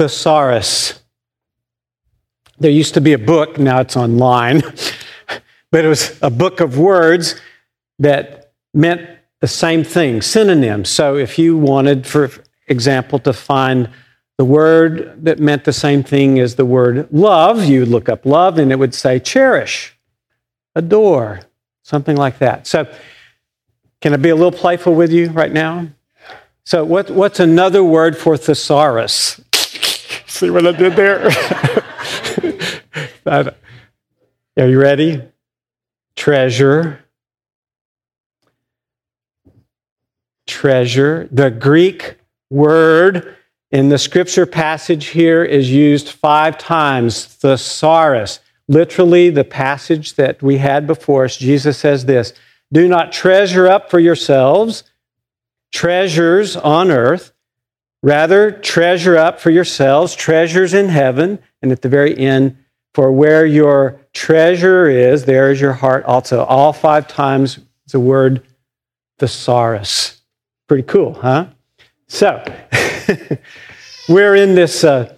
thesaurus. There used to be a book, now it's online, but it was a book of words that meant the same thing, synonyms. So if you wanted, for example, to find the word that meant the same thing as the word love, you would look up love and it would say cherish, adore, something like that. So, can I be a little playful with you right now? So, what, what's another word for thesaurus? See what I did there? Are you ready? Treasure. Treasure. The Greek word in the scripture passage here is used five times thesaurus. Literally, the passage that we had before us, Jesus says this Do not treasure up for yourselves treasures on earth. Rather, treasure up for yourselves treasures in heaven. And at the very end, for where your treasure is, there is your heart also. All five times the word thesaurus. Pretty cool, huh? So, we're in this, uh,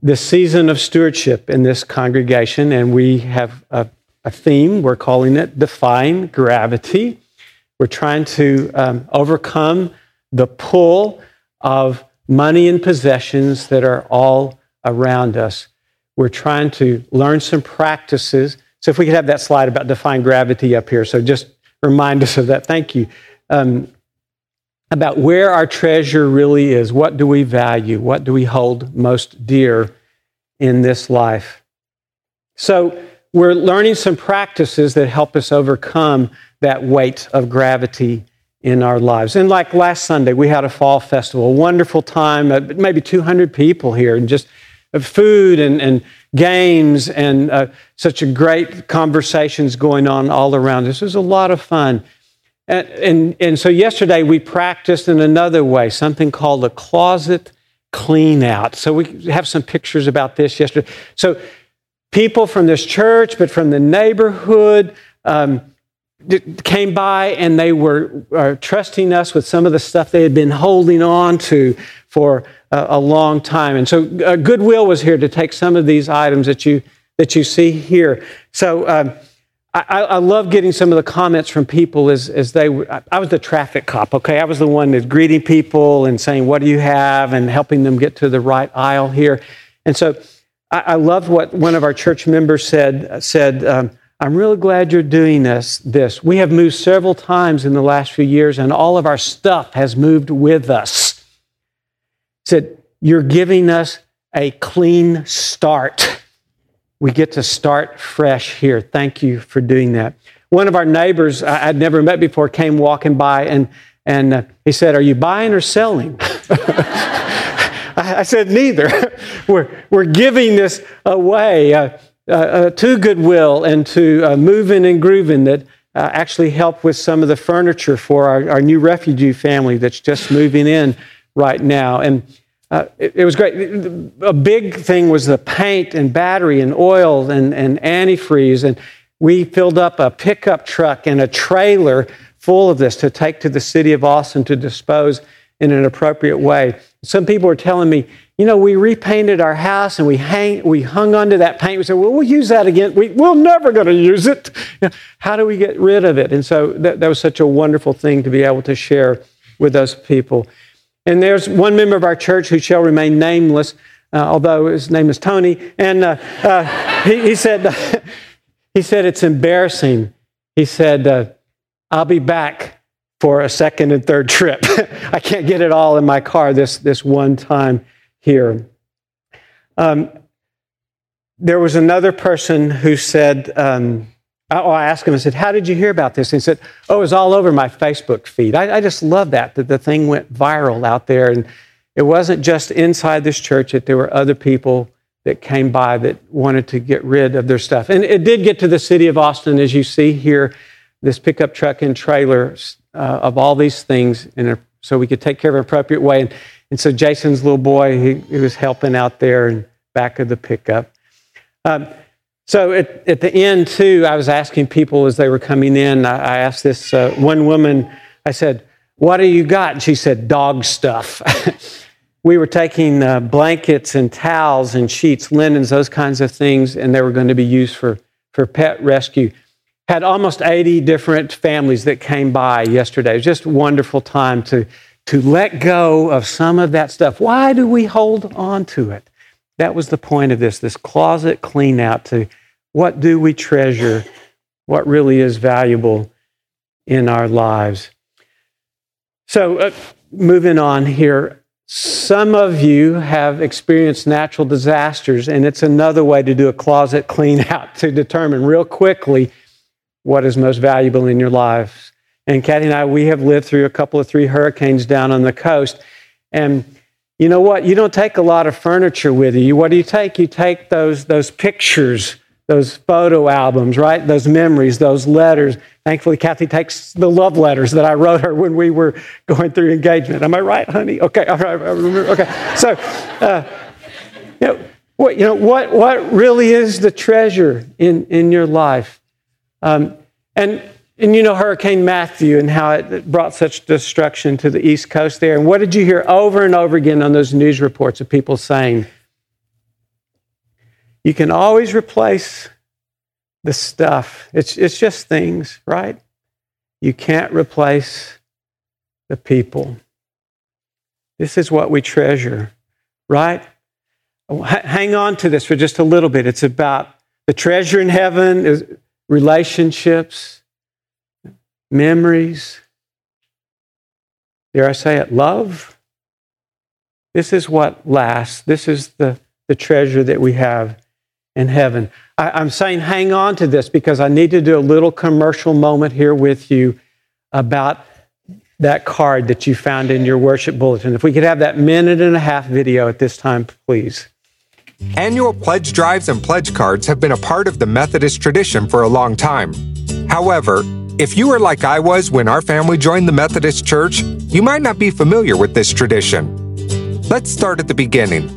this season of stewardship in this congregation, and we have a, a theme. We're calling it Defying Gravity. We're trying to um, overcome the pull of money and possessions that are all around us. We're trying to learn some practices. So, if we could have that slide about defying gravity up here. So, just remind us of that. Thank you. Um, about where our treasure really is. What do we value? What do we hold most dear in this life? So, we're learning some practices that help us overcome that weight of gravity in our lives. And like last Sunday, we had a fall festival, a wonderful time, uh, maybe 200 people here, and just uh, food and, and games and uh, such a great conversations going on all around This was a lot of fun. And, and, and so yesterday we practiced in another way, something called a closet clean out. So we have some pictures about this yesterday. So people from this church, but from the neighborhood, um, came by and they were uh, trusting us with some of the stuff they had been holding on to for a, long time. And so uh, Goodwill was here to take some of these items that you that you see here. So um, I, I, love getting some of the comments from people as, as they were, I was the traffic cop, okay? I was the one that's greeting people and saying, what do you have? And helping them get to the right aisle here. And so I, I loved what one of our church members said, said um, I'm really glad you're doing this, this. We have moved several times in the last few years, and all of our stuff has moved with us. Said, You're giving us a clean start. We get to start fresh here. Thank you for doing that. One of our neighbors I'd never met before came walking by and, and uh, he said, Are you buying or selling? I said, Neither. we're, we're giving this away. Uh, uh, uh, to Goodwill and to uh, Moving and Grooving that uh, actually help with some of the furniture for our, our, new refugee family that's just moving in right now. And it, it, was great. A big thing was the paint and battery and oil and, and antifreeze. And we filled up a pickup truck and a trailer full of this to take to the city of Austin to dispose in an appropriate way. Some people are telling me, you know, we repainted our house and we hang, we hung onto that paint. We said, well, we'll use that again. We, we're never going to use it. How do we get rid of it? And so that, that was such a wonderful thing to be able to share with those people. And there's one member of our church who shall remain nameless, uh, although his name is Tony. And uh, uh, he, he, said, he said, it's embarrassing. He said, uh, I'll be back for a second and third trip. I can't get it all in my car this, this one time here. Um, there was another person who said, um, oh, I asked him, I said, How did you hear about this? And he said, Oh, it was all over my Facebook feed. I, I just love that, that the thing went viral out there. And it wasn't just inside this church, that there were other people that came by that wanted to get rid of their stuff. And it did get to the city of Austin, as you see here, this pickup truck and trailer uh, of all these things, so we could take care of an appropriate way. And and so Jason's little boy, he, he was helping out there in back of the pickup. Um, so at, at, the end, too, I was asking people as they were coming in, I, I asked this uh, one woman, I said, What do you got? And she said, Dog stuff. we were taking uh, blankets and towels and sheets, linens, those kinds of things, and they were going to be used for, for pet rescue. Had almost 80 different families that came by yesterday. It was just a wonderful time to, to let go of some of that stuff. Why do we hold on to it? That was the point of this, this closet clean out to what do we treasure, what really is valuable in our lives. So, uh, moving on here, some of you have experienced natural disasters, and it's another way to do a closet clean out to determine real quickly what is most valuable in your lives. And Kathy and I, we have lived through a couple of three hurricanes down on the coast. And you know what? You don't take a lot of furniture with you. What do you take? You take those, those pictures those photo albums, right? Those memories, those letters. Thankfully, Kathy takes the love letters that I wrote her when we were going through engagement. Am I right, honey? Okay, all right, I remember. Okay, so, uh, you know, what, you know, what, what really is the treasure in, in your life? Um, and, and you know Hurricane Matthew and how it brought such destruction to the East Coast there. And what did you hear over and over again on those news reports of people saying, you can always replace the stuff. It's, it's just things, right? You can't replace the people. This is what we treasure, right? Hang on to this for just a little bit. It's about the treasure in heaven, relationships, memories. Dare I say it? Love. This is what lasts. This is the, the treasure that we have in heaven. I, am saying hang on to this because I need to do a little commercial moment here with you about that card that you found in your worship bulletin. If we could have that minute and a half video at this time, please. Annual pledge drives and pledge cards have been a part of the Methodist tradition for a long time. However, if you are like I was when our family joined the Methodist Church, you might not be familiar with this tradition. Let's start at the beginning.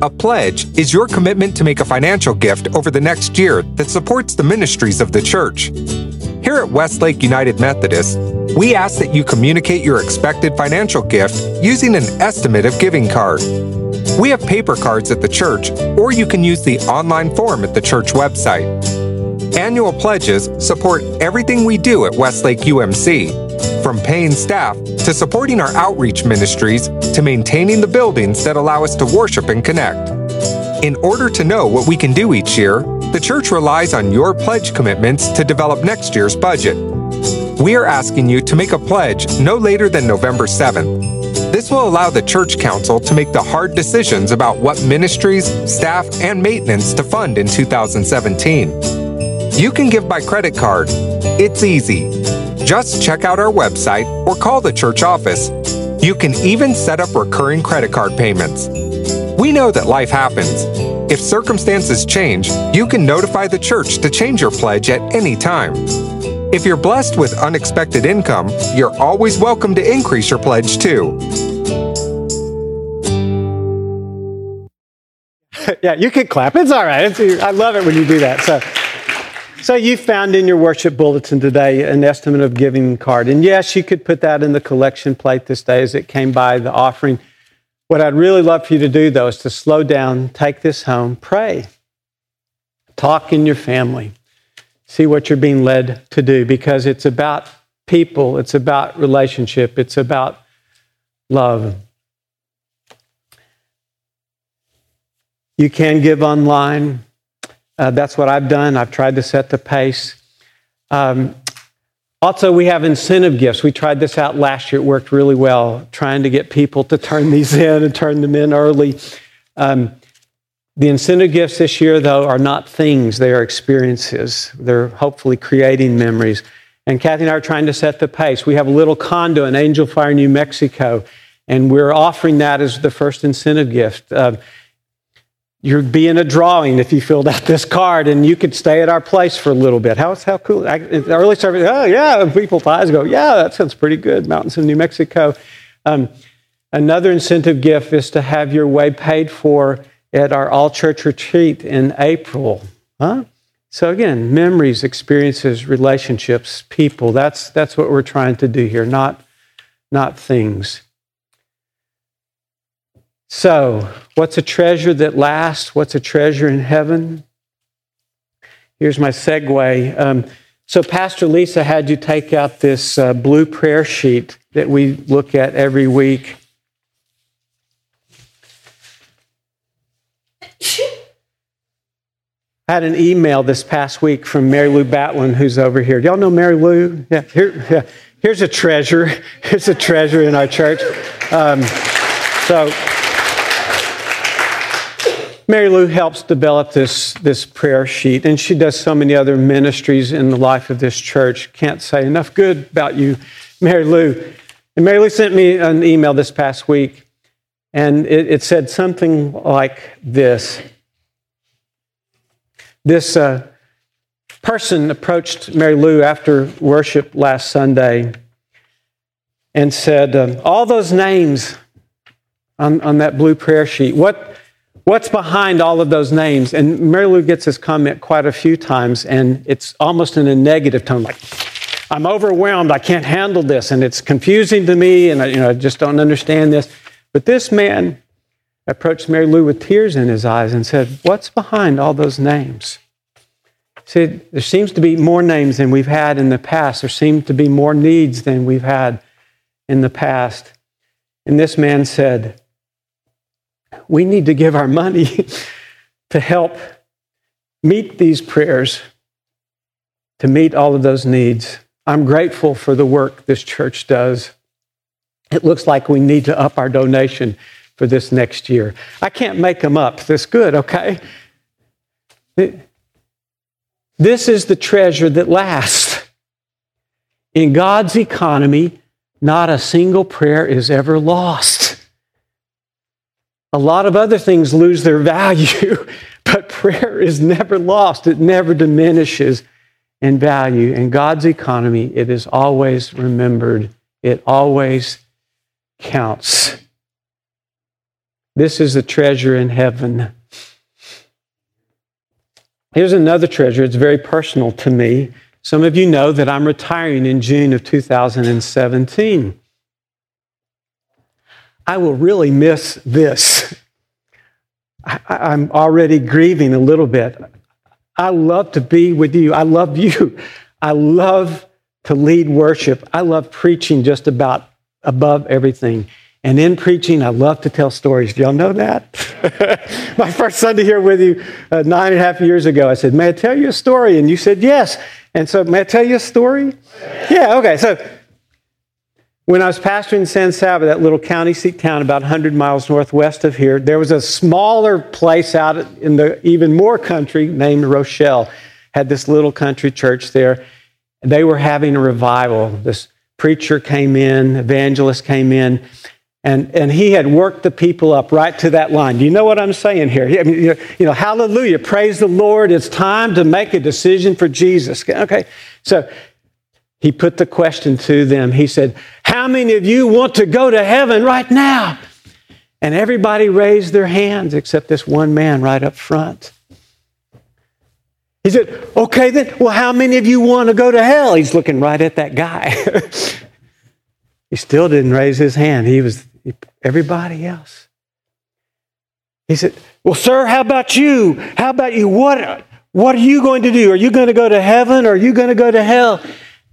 A pledge is your commitment to make a financial gift over the next year that supports the ministries of the church. Here at Westlake United Methodist, we ask that you communicate your expected financial gift using an estimate of giving card. We have paper cards at the church, or you can use the online form at the church website. Annual pledges support everything we do at Westlake UMC, from paying staff to supporting our outreach ministries to maintaining the buildings that allow us to worship and connect. In order to know what we can do each year, the church relies on your pledge commitments to develop next year's budget. We are asking you to make a pledge no later than November 7th. This will allow the church council to make the hard decisions about what ministries, staff, and maintenance to fund in 2017. You can give by credit card. It's easy. Just check out our website or call the church office. You can even set up recurring credit card payments. We know that life happens. If circumstances change, you can notify the church to change your pledge at any time. If you're blessed with unexpected income, you're always welcome to increase your pledge too. yeah, you can clap. It's all right. It's, I love it when you do that. So. So you found in your worship bulletin today an estimate of giving card. And yes, you could put that in the collection plate this day as it came by the offering. What I'd really love for you to do though is to slow down, take this home, pray. Talk in your family. See what you're being led to do because it's about people, it's about relationship, it's about love. You can give online. Uh, that's what I've done. I've tried to set the pace. Um, also, we have incentive gifts. We tried this out last year. It worked really well, trying to get people to turn these in and turn them in early. Um, the incentive gifts this year, though, are not things, they are experiences. They're hopefully creating memories. And Kathy and I are trying to set the pace. We have a little condo in Angel Fire, New Mexico, and we're offering that as the first incentive gift. Uh, you'd be in a drawing if you filled out this card and you could stay at our place for a little bit. How, how cool. I, early service, oh, yeah. And people's eyes go, yeah, that sounds pretty good. Mountains of New Mexico. Um, another incentive gift is to have your way paid for at our all church retreat in April. Huh? So again, memories, experiences, relationships, people. That's, that's what we're trying to do here, not, not things. So, what's a treasure that lasts? What's a treasure in heaven? Here's my segue. Um, so, Pastor Lisa had you take out this uh, blue prayer sheet that we look at every week. I had an email this past week from Mary Lou Batlin, who's over here. Y'all know Mary Lou? Yeah, here, yeah. Here's a treasure. Here's a treasure in our church. Um, so, Mary Lou helps develop this, this prayer sheet, and she does so many other ministries in the life of this church. Can't say enough good about you, Mary Lou. And Mary Lou sent me an email this past week, and it, it said something like this this uh, person approached Mary Lou after worship last Sunday and said, um, All those names on, on that blue prayer sheet, what, what's behind all of those names? And Mary Lou gets this comment quite a few times, and it's almost in a negative tone, like, I'm overwhelmed, I can't handle this, and it's confusing to me, and I, you know, I just don't understand this. But this man approached Mary Lou with tears in his eyes and said, What's behind all those names? See, there seems to be more names than we've had in the past. There seem to be more needs than we've had in the past. And this man said, We need to give our money to help meet these prayers, to meet all of those needs. I'm grateful for the work this church does. It looks like we need to up our donation for this next year. I can't make them up. this good, okay? This is the treasure that lasts. In God's economy, not a single prayer is ever lost. A lot of other things lose their value, but prayer is never lost. It never diminishes in value. In God's economy, it is always remembered, it always counts. This is the treasure in heaven. Here's another treasure. It's very personal to me. Some of you know that I'm retiring in June of 2017. I will really miss this. I, am already grieving a little bit. I love to be with you. I love you. I love to lead worship. I love preaching just about above everything. And in preaching, I love to tell stories. Do y'all know that? My first Sunday here with you uh, nine and a half years ago, I said, May I tell you a story? And you said, Yes. And so, may I tell you a story? Yeah, okay. So, when I was pastoring San Saba, that little county seat town about 100 miles northwest of here, there was a smaller place out in the even more country named Rochelle. Had this little country church there. They were having a revival. This preacher came in, evangelist came in, and, and he had worked the people up right to that line. Do you know what I'm saying here? I mean, you know, you know, hallelujah, praise the Lord. It's time to make a decision for Jesus. Okay, so he put the question to them. He said, How many of you want to go to heaven right now? And everybody raised their hands except this one man right up front. He said, Okay, then, well, how many of you want to go to hell? He's looking right at that guy. he still didn't raise his hand. He was everybody else. He said, Well, sir, how about you? How about you? What, what are you going to do? Are you going to go to heaven or are you going to go to hell?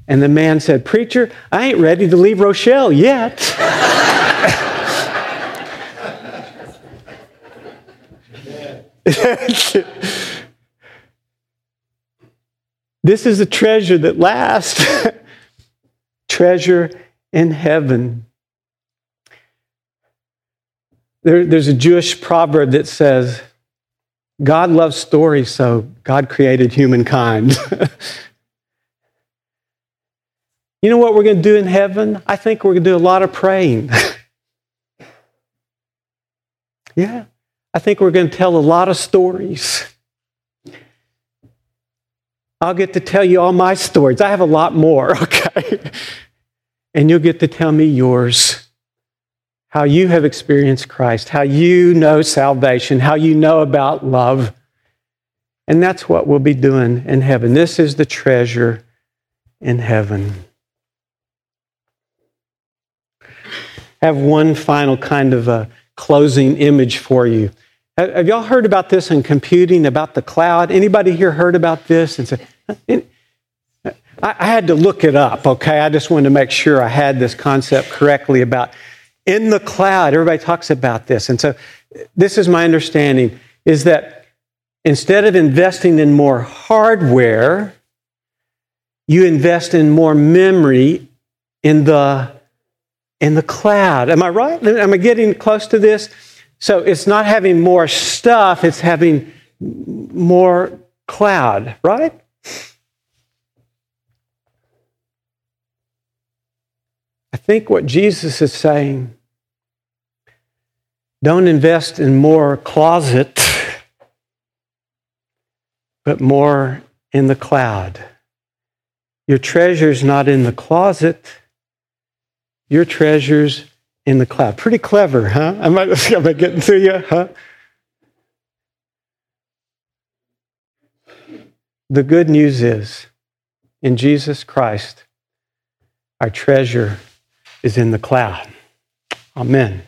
And the man said, Preacher, I ain't ready to leave Rochelle yet. this is a treasure that lasts. treasure in heaven. There, there's a Jewish proverb that says, God loves stories, so God created humankind. you know what we're going to do in heaven? I think we're going to do a lot of praying. yeah, I think we're going to tell a lot of stories. I'll get to tell you all my stories. I have a lot more, okay? And you'll get to tell me yours how you have experienced Christ, how you know salvation, how you know about love. And that's what we'll be doing in heaven. This is the treasure in heaven. I have one final kind of a closing image for you. Have y'all heard about this in computing, about the cloud? Anybody here heard about this? And said, I had to look it up, okay? I just wanted to make sure I had this concept correctly about in the cloud. Everybody talks about this. And so this is my understanding is that instead of investing in more hardware, you invest in more memory in the in the cloud. Am I right? Am I getting close to this? So it's not having more stuff, it's having more cloud, right? I think what Jesus is saying don't invest in more closet, but more in the cloud. Your treasure's not in the closet, your treasure's in the cloud. Pretty clever, huh? Am I, am I getting to you, huh? The good news is, in Jesus Christ, our treasure is in the cloud. Amen.